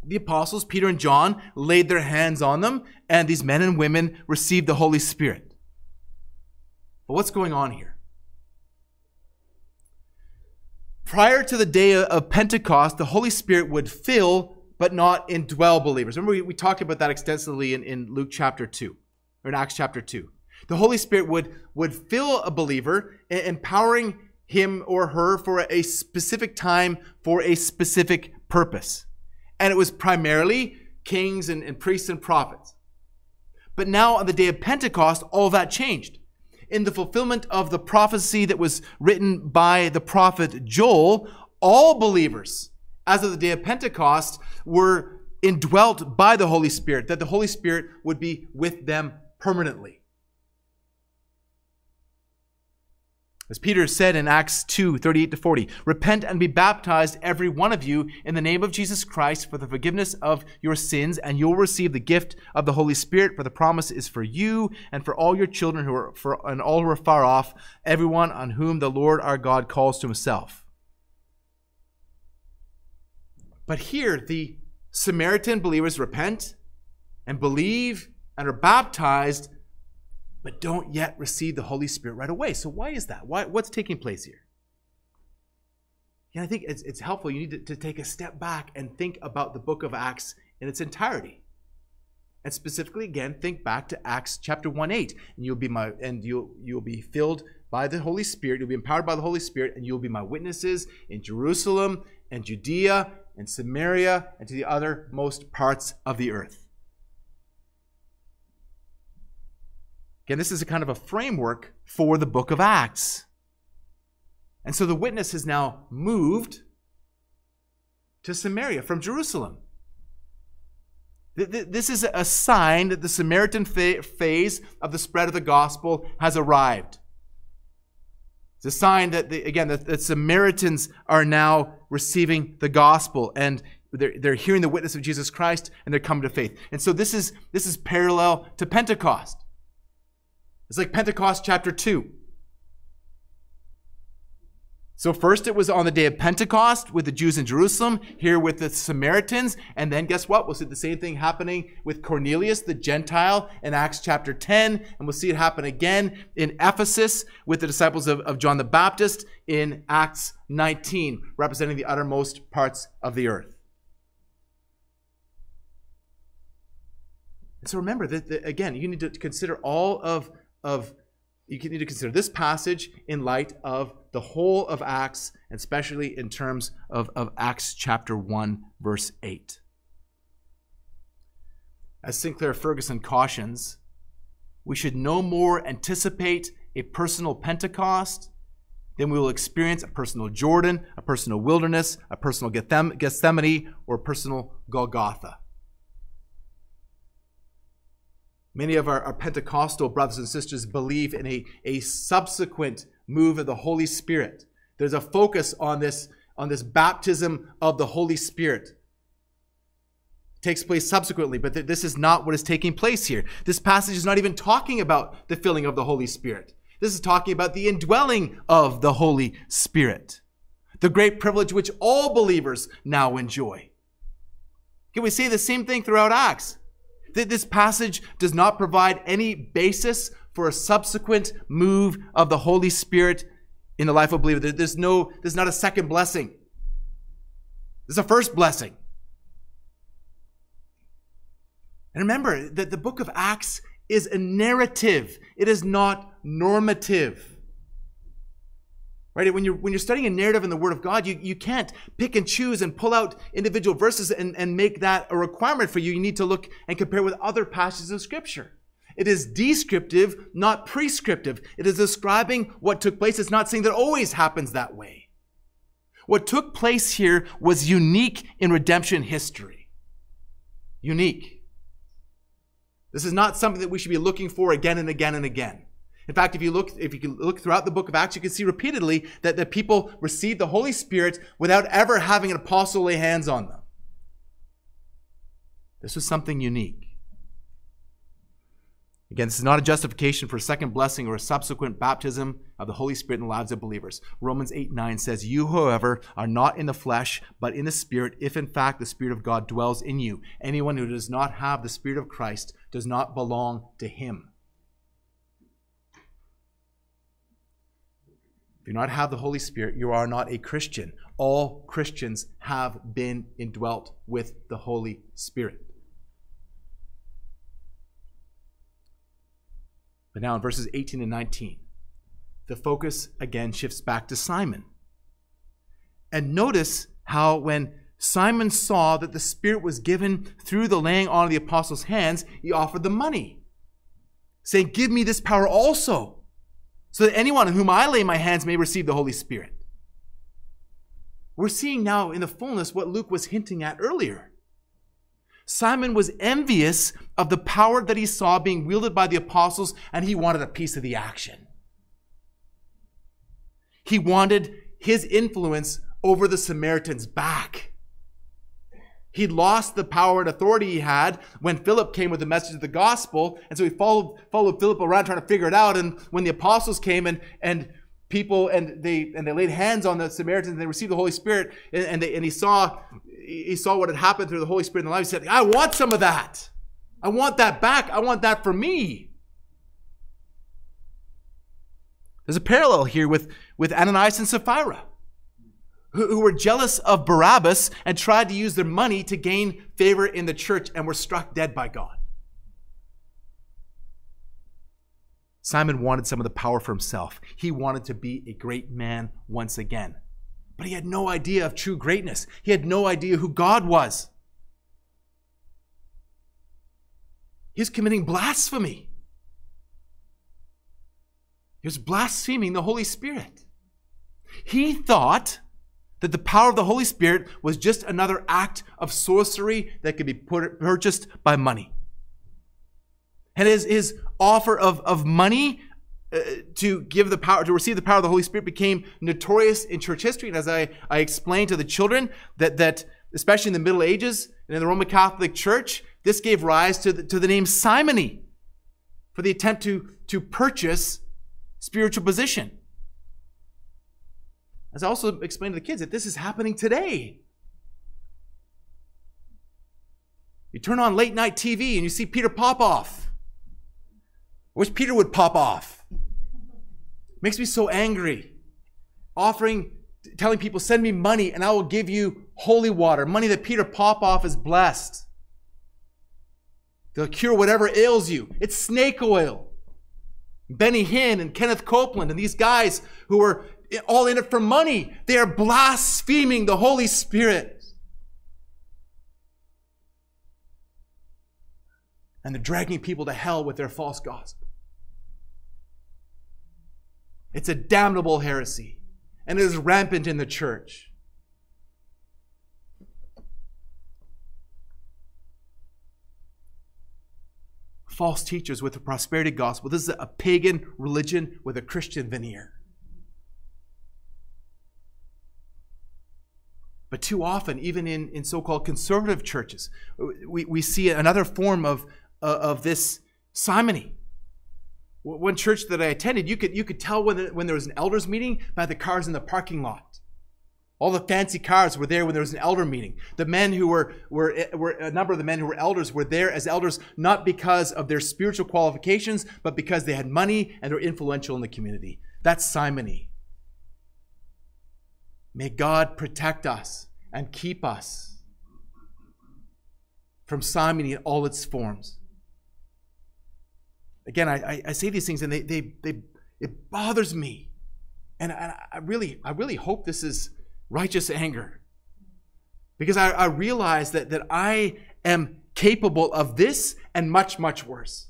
the apostles, Peter and John, laid their hands on them, and these men and women received the Holy Spirit. But what's going on here? Prior to the day of Pentecost, the Holy Spirit would fill but not indwell believers. Remember, we, we talked about that extensively in, in Luke chapter 2, or in Acts chapter 2. The Holy Spirit would, would fill a believer, empowering him or her for a specific time for a specific purpose. And it was primarily kings and, and priests and prophets. But now on the day of Pentecost, all that changed. In the fulfillment of the prophecy that was written by the prophet Joel, all believers as of the day of Pentecost, were indwelt by the Holy Spirit, that the Holy Spirit would be with them permanently. As Peter said in Acts 2 38 to 40, repent and be baptized, every one of you, in the name of Jesus Christ for the forgiveness of your sins, and you'll receive the gift of the Holy Spirit, for the promise is for you and for all your children who are for, and all who are far off, everyone on whom the Lord our God calls to himself. But here, the Samaritan believers repent and believe and are baptized but don't yet receive the Holy Spirit right away. So why is that? Why, what's taking place here? Yeah, I think it's, it's helpful. You need to, to take a step back and think about the book of Acts in its entirety. And specifically, again, think back to Acts chapter 1 8. And you'll be my and you'll you'll be filled by the Holy Spirit. You'll be empowered by the Holy Spirit, and you'll be my witnesses in Jerusalem and Judea and Samaria and to the othermost parts of the earth. Again, this is a kind of a framework for the book of Acts. And so the witness has now moved to Samaria from Jerusalem. This is a sign that the Samaritan phase of the spread of the gospel has arrived. It's a sign that, the, again, that the Samaritans are now receiving the gospel and they're, they're hearing the witness of Jesus Christ and they're coming to faith. And so this is, this is parallel to Pentecost. It's like Pentecost chapter 2. So, first it was on the day of Pentecost with the Jews in Jerusalem, here with the Samaritans. And then guess what? We'll see the same thing happening with Cornelius, the Gentile, in Acts chapter 10. And we'll see it happen again in Ephesus with the disciples of, of John the Baptist in Acts 19, representing the uttermost parts of the earth. And so remember that, that again, you need to consider all of of you need to consider this passage in light of the whole of Acts, especially in terms of, of Acts chapter 1, verse 8. As Sinclair Ferguson cautions, we should no more anticipate a personal Pentecost than we will experience a personal Jordan, a personal wilderness, a personal Gethsemane, or a personal Golgotha. Many of our, our, Pentecostal brothers and sisters believe in a, a subsequent move of the Holy Spirit. There's a focus on this, on this baptism of the Holy Spirit. It takes place subsequently, but th- this is not what is taking place here. This passage is not even talking about the filling of the Holy Spirit. This is talking about the indwelling of the Holy Spirit, the great privilege which all believers now enjoy. Can we see the same thing throughout Acts? This passage does not provide any basis for a subsequent move of the Holy Spirit in the life of a believer. There's no, there's not a second blessing. There's a first blessing. And remember that the book of Acts is a narrative. It is not normative. Right? When you're, when you're studying a narrative in the Word of God, you, you can't pick and choose and pull out individual verses and, and make that a requirement for you. You need to look and compare with other passages of Scripture. It is descriptive, not prescriptive. It is describing what took place. It's not saying that always happens that way. What took place here was unique in redemption history. Unique. This is not something that we should be looking for again and again and again. In fact, if you look, if you look throughout the book of Acts, you can see repeatedly that the people received the Holy Spirit without ever having an apostle lay hands on them. This was something unique. Again, this is not a justification for a second blessing or a subsequent baptism of the Holy Spirit in the lives of believers. Romans 8 9 says, You, however, are not in the flesh, but in the Spirit, if in fact the Spirit of God dwells in you. Anyone who does not have the Spirit of Christ does not belong to him. If you do not have the Holy Spirit, you are not a Christian. All Christians have been indwelt with the Holy Spirit. But now in verses 18 and 19, the focus again shifts back to Simon. And notice how when Simon saw that the Spirit was given through the laying on of the apostles' hands, he offered the money, saying, Give me this power also so that anyone on whom I lay my hands may receive the Holy Spirit. We're seeing now in the fullness what Luke was hinting at earlier. Simon was envious of the power that he saw being wielded by the apostles, and he wanted a piece of the action. He wanted his influence over the Samaritans back. He lost the power and authority he had when Philip came with the message of the gospel. And so he followed, followed Philip around trying to figure it out. And when the apostles came and, and people and they and they laid hands on the Samaritans and they received the Holy Spirit and, and, they, and he saw he saw what had happened through the Holy Spirit in their life. He said, I want some of that. I want that back. I want that for me. There's a parallel here with, with Ananias and Sapphira, who, were jealous of Barnabas and tried to use their money to gain favor in the church and were struck dead by God. Simon wanted some of the power for himself. He wanted to be a great man once again. But he had no idea of true greatness. He had no idea who God was. He was committing blasphemy. He was blaspheming the Holy Spirit. He thought that the power of the Holy Spirit was just another act of sorcery that could be put, purchased by money. And his, his offer of, of money uh, to give the power, to receive the power of the Holy Spirit became notorious in church history. And as I, I explained to the children, that, that especially in the Middle Ages and in the Roman Catholic Church, this gave rise to the, to the name simony for the attempt to, to purchase spiritual position. As I also explained to the kids, that this is happening today. You turn on late night TV and you see Peter Popoff. I wish Peter would pop off. Makes me so angry. Offering, telling people, send me money and I will give you holy water, money that Peter Popoff is blessed. They'll cure whatever ails you. It's snake oil. Benny Hinn and Kenneth Copeland and these guys who are all in it for money, they are blaspheming the Holy Spirit. And they're dragging people to hell with their false gospel. It's a damnable heresy, and it is rampant in the church. false teachers with the prosperity gospel. This is a pagan religion with a Christian veneer. But too often, even in, in so called conservative churches, we, we see another form of, uh, of this simony. One church that I attended, you could, you could tell when, when there was an elders meeting by the cars in the parking lot. All the fancy cars were there when there was an elder meeting. The men who were, were, were, a number of the men who were elders were there as elders, not because of their spiritual qualifications, but because they had money and were influential in the community. That's simony. May God protect us and keep us from simony in all its forms. Again, I, I, say these things and they, they, they, it bothers me. And I, really, I really hope this is righteous anger. Because I, I realize that, that I am capable of this and much, much worse.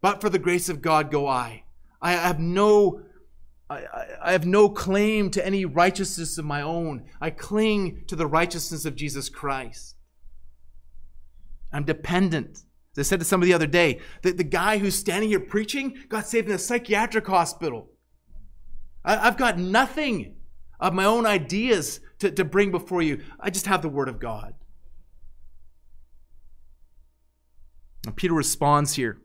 But for the grace of God go I. I have no I, I, have no claim to any righteousness of my own. I cling to the righteousness of Jesus Christ. I'm dependent. As I said to somebody the other day, that the guy who's standing here preaching got saved in a psychiatric hospital. I, I've got nothing of my own ideas to, to bring before you. I just have the Word of God. And Peter responds here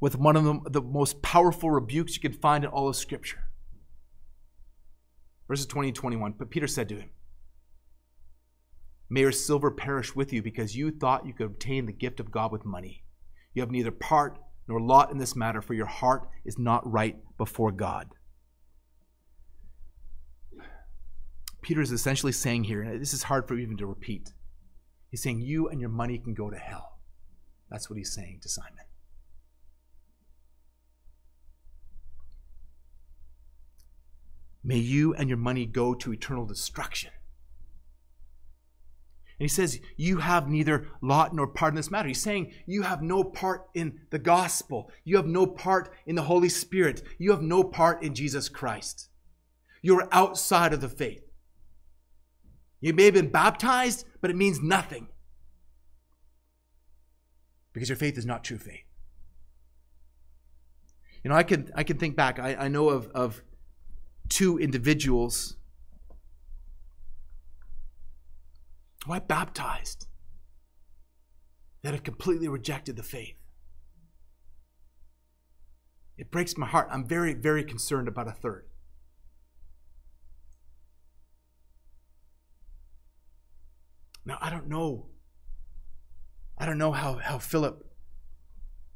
with one of the, the most powerful rebukes you can find in all of Scripture. Verses 20 and 21. But Peter said to him, May your silver perish with you because you thought you could obtain the gift of God with money. You have neither part nor lot in this matter, for your heart is not right before God. Peter is essentially saying here, and this is hard for even to repeat. He's saying, You and your money can go to hell. That's what he's saying to Simon. May you and your money go to eternal destruction. And he says, You have neither lot nor part in this matter. He's saying, You have no part in the gospel. You have no part in the Holy Spirit. You have no part in Jesus Christ. You're outside of the faith. You may have been baptized, but it means nothing because your faith is not true faith. You know, I can I can think back. I, I know of, of two individuals who I baptized that have completely rejected the faith. It breaks my heart. I'm very, very concerned about a third. Now, I don't know. I don't know how, how Philip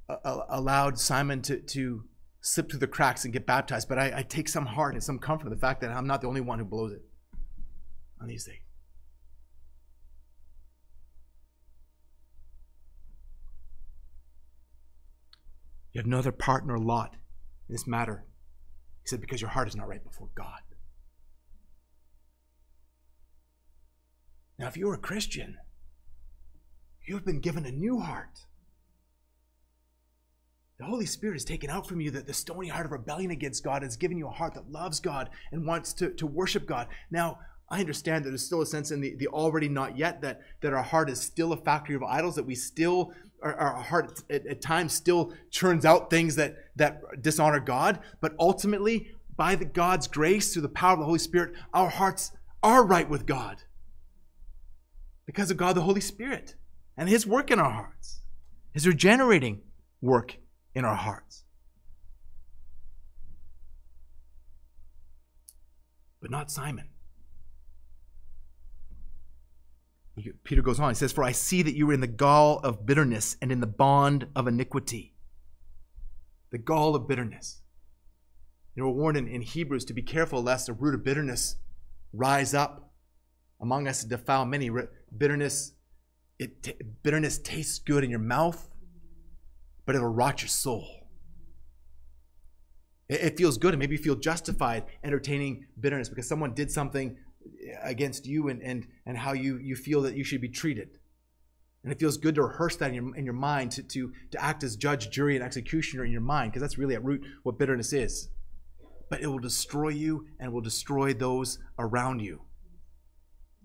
uh, uh, allowed Simon to, to slip through the cracks and get baptized, but I, I take some heart and some comfort in the fact that I'm not the only one who blows it on these things. You have no other part nor lot in this matter. He said, because your heart is not right before God. Now, if you're a Christian, you have been given a new heart. The Holy Spirit has taken out from you that the stony heart of rebellion against God has given you a heart that loves God and wants to, to worship God. Now, I understand that there's still a sense in the, the already not yet that, that our heart is still a factory of idols, that we still, our, our heart at, at times still churns out things that, that dishonor God. But ultimately, by the God's grace, through the power of the Holy Spirit, our hearts are right with God because of God the Holy Spirit and His work in our hearts, His regenerating work in our hearts. But not Simon. Peter goes on. He says, For I see that you are in the gall of bitterness and in the bond of iniquity. The gall of bitterness. You we're warned in, in Hebrews to be careful lest a root of bitterness rise up among us and defile many. Bitterness, it bitterness tastes good in your mouth, but it'll rot your soul. It, feels good and maybe you feel justified entertaining bitterness because someone did something against you and, and, and how you, you feel that you should be treated. And it feels good to rehearse that in your, in your mind, to, to, to act as judge, jury, and executioner in your mind, because that's really at root what bitterness is. But it will destroy you and will destroy those around you.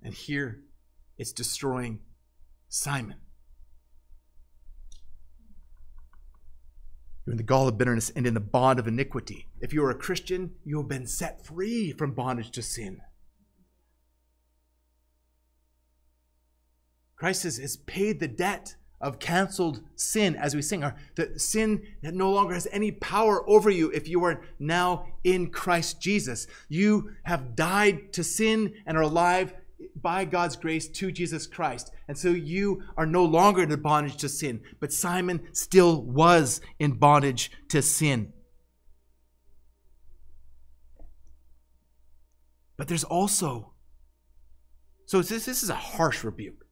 And here, it's destroying Simon. You're in the gall of bitterness and in the bond of iniquity. If you are a Christian, you have been set free from bondage to sin. Christ has, has paid the debt of canceled sin as we sing. Our, the sin that no longer has any power over you if you are now in Christ Jesus. You have died to sin and are alive by God's grace to Jesus Christ. And so you are no longer in bondage to sin. But Simon still was in bondage to sin. But there's also, so this, this is a harsh rebuke.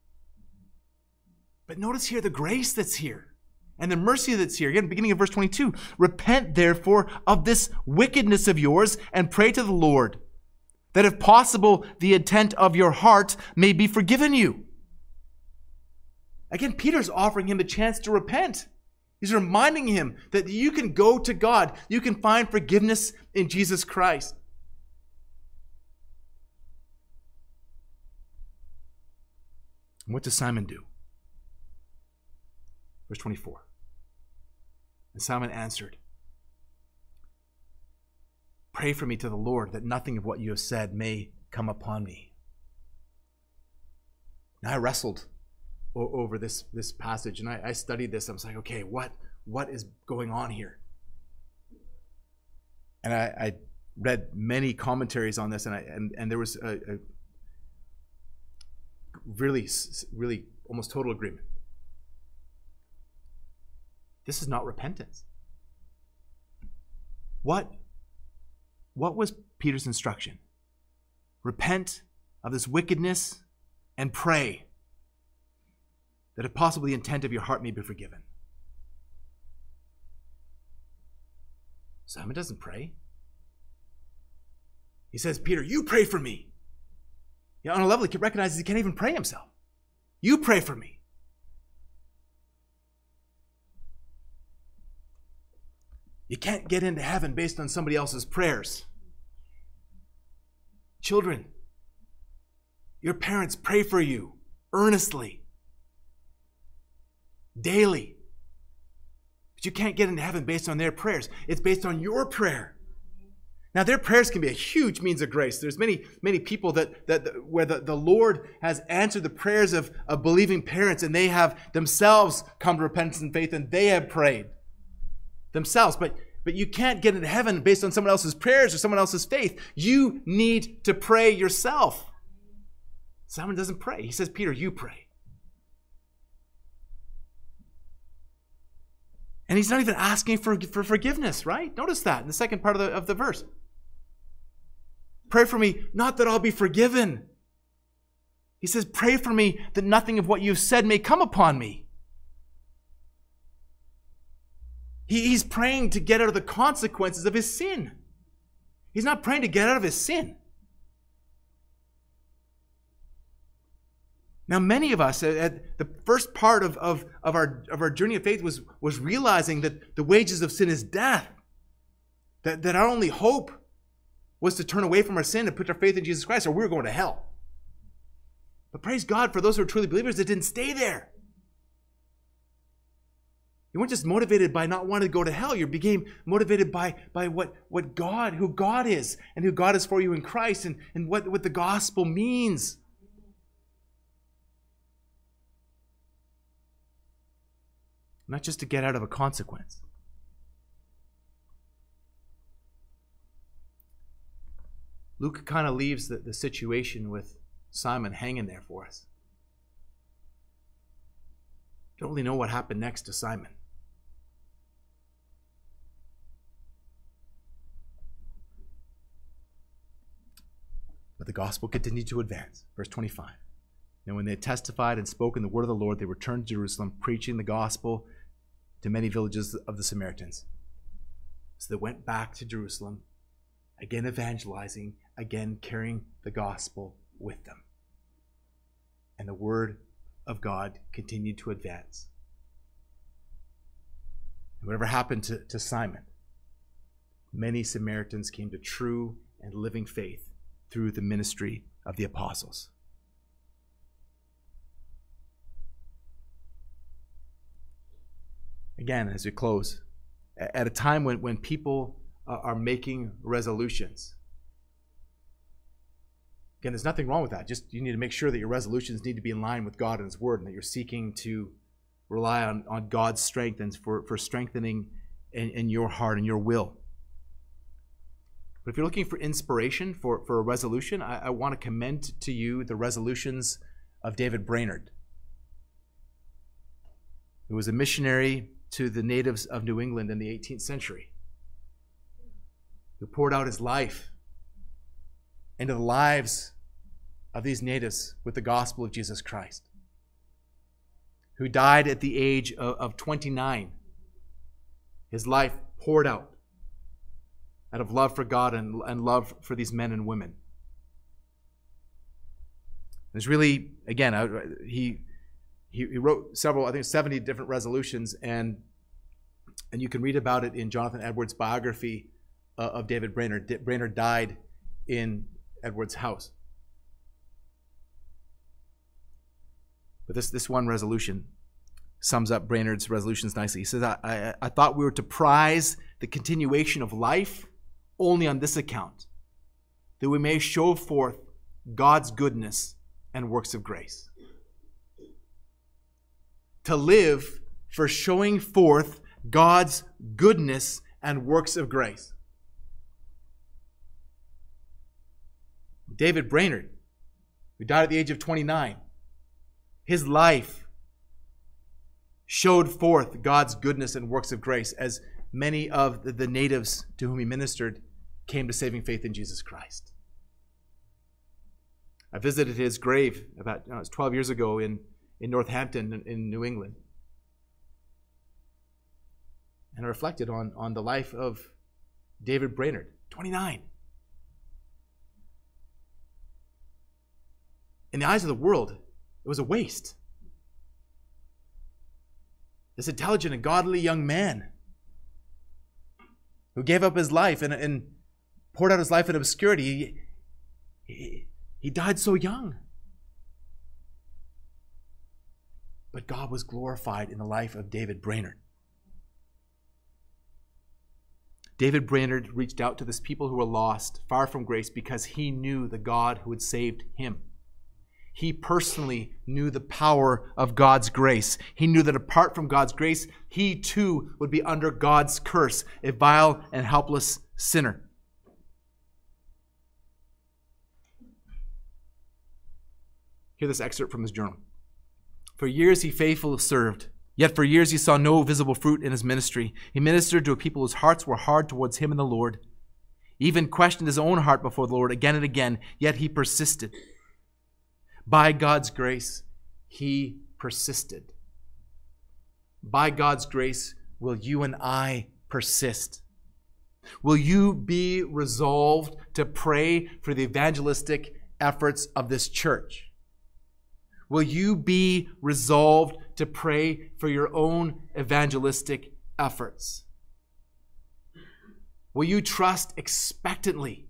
But notice here the grace that's here and the mercy that's here. Again, beginning of verse 22 Repent therefore of this wickedness of yours and pray to the Lord, that if possible, the intent of your heart may be forgiven you. Again, Peter's offering him a chance to repent. He's reminding him that you can go to God, you can find forgiveness in Jesus Christ. what does Simon do? Verse 24. And Simon answered, Pray for me to the Lord that nothing of what you have said may come upon me. Now I wrestled over this, this passage and I, I studied this. I was like, okay, what, what is going on here? And I, I read many commentaries on this, and, I, and, and there was a, a really, really almost total agreement. This is not repentance. What, what was Peter's instruction? Repent of this wickedness and pray that if possible the intent of your heart may be forgiven. Simon doesn't pray. He says, Peter, you pray for me. Yeah, on a level, he recognizes he can't even pray himself. You pray for me. You can't get into heaven based on somebody else's prayers. Children, your parents pray for you earnestly, daily. But you can't get into heaven based on their prayers. It's based on your prayer. Now, their prayers can be a huge means of grace. There's many, many people that, that where the, the Lord has answered the prayers of, of believing parents, and they have themselves come to repentance and faith, and they have prayed themselves. But but you can't get into heaven based on someone else's prayers or someone else's faith. You need to pray yourself. Simon doesn't pray. He says, Peter, you pray. And he's not even asking for, for forgiveness, right? Notice that in the second part of the, of the verse. Pray for me, not that I'll be forgiven. He says, Pray for me that nothing of what you've said may come upon me. He, he's praying to get out of the consequences of his sin. He's not praying to get out of his sin. Now, many of us, at the first part of, of, of, our, of our journey of faith was, was realizing that the wages of sin is death. That, that our only hope was to turn away from our sin and put our faith in Jesus Christ, or we were going to hell. But praise God for those who are truly believers that didn't stay there. You weren't just motivated by not wanting to go to hell. You became motivated by, by what, what God, who God is, and who God is for you in Christ, and, and what, what the gospel means. Not just to get out of a consequence. Luke kind of leaves the, the situation with Simon hanging there for us. Don't really know what happened next to Simon. But the gospel continued to advance. Verse 25. Now, when they had testified and spoken the word of the Lord, they returned to Jerusalem, preaching the gospel to many villages of the Samaritans. So they went back to Jerusalem, again evangelizing, again carrying the gospel with them. And the word of God continued to advance. And whatever happened to, to Simon, many Samaritans came to true and living faith through the ministry of the apostles. Again, as we close, at a time when, when people are making resolutions, Again, there's nothing wrong with that. Just you need to make sure that your resolutions need to be in line with God and His Word, and that you're seeking to rely on, on God's strength and for, for strengthening in, in your heart and your will. But if you're looking for inspiration for, for a resolution, I, I want to commend to you the resolutions of David Brainerd, who was a missionary to the natives of New England in the 18th century, who poured out his life into the lives of these natives with the gospel of Jesus Christ, who died at the age of, of 29. His life poured out out of love for God and, and love for these men and women. There's really, again, he, he, he wrote several, I think 70 different resolutions, and, and you can read about it in Jonathan Edwards' biography uh, of David Brainerd. Brainerd died in Edwards' house. But this, this one resolution sums up Brainerd's resolutions nicely. He says, I, I, I thought we were to prize the continuation of life only on this account, that we may show forth God's goodness and works of grace. To live for showing forth God's goodness and works of grace. David Brainerd, who died at the age of 29, his life showed forth God's goodness and works of grace as many of the natives to whom he ministered came to saving faith in Jesus Christ. I visited his grave about uh, know, was 12 years ago in, in Northampton in, in New England. And I reflected on, on the life of David Brainerd, 29. In the eyes of the world, it was a waste. This intelligent and godly young man who gave up his life and, and poured out his life in obscurity, he, he, died so young. But God was glorified in the life of David Brainerd. David Brainerd reached out to this people who were lost, far from grace, because he knew the God who had saved him. He personally knew the power of God's grace. He knew that apart from God's grace, he too would be under God's curse, a vile and helpless sinner. Hear this excerpt from his journal. For years he faithfully served, yet for years he saw no visible fruit in his ministry. He ministered to a people whose hearts were hard towards him and the Lord. He even questioned his own heart before the Lord again and again, yet he persisted. By God's grace, he persisted. By God's grace, will you and I persist? Will you be resolved to pray for the evangelistic efforts of this church? Will you be resolved to pray for your own evangelistic efforts? Will you trust expectantly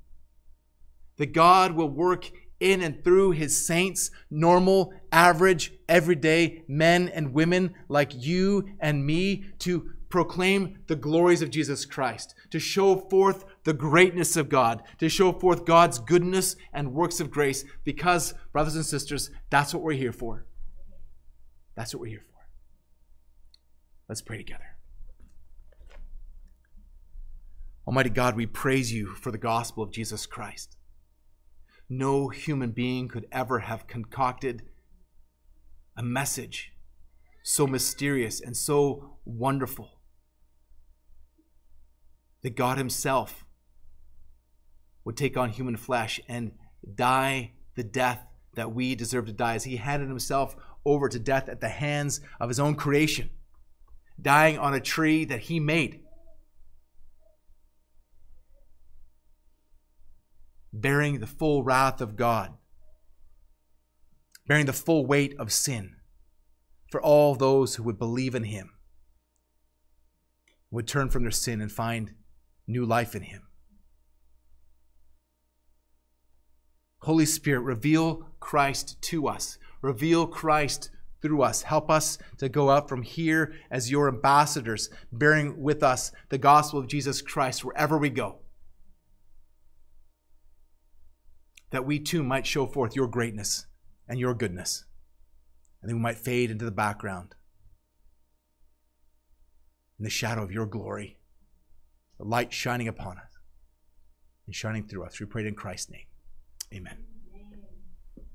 that God will work in and through his saints, normal, average, everyday men and women like you and me, to proclaim the glories of Jesus Christ, to show forth the greatness of God, to show forth God's goodness and works of grace, because, brothers and sisters, that's what we're here for. That's what we're here for. Let's pray together. Almighty God, we praise you for the gospel of Jesus Christ. No human being could ever have concocted a message so mysterious and so wonderful that God Himself would take on human flesh and die the death that we deserve to die, as He handed Himself over to death at the hands of His own creation, dying on a tree that He made. Bearing the full wrath of God, bearing the full weight of sin for all those who would believe in Him, would turn from their sin and find new life in Him. Holy Spirit, reveal Christ to us. Reveal Christ through us. Help us to go out from here as your ambassadors, bearing with us the gospel of Jesus Christ wherever we go. That we too might show forth your greatness and your goodness, and that we might fade into the background in the shadow of your glory the light shining upon us and shining through us. We pray in Christ's name. Amen.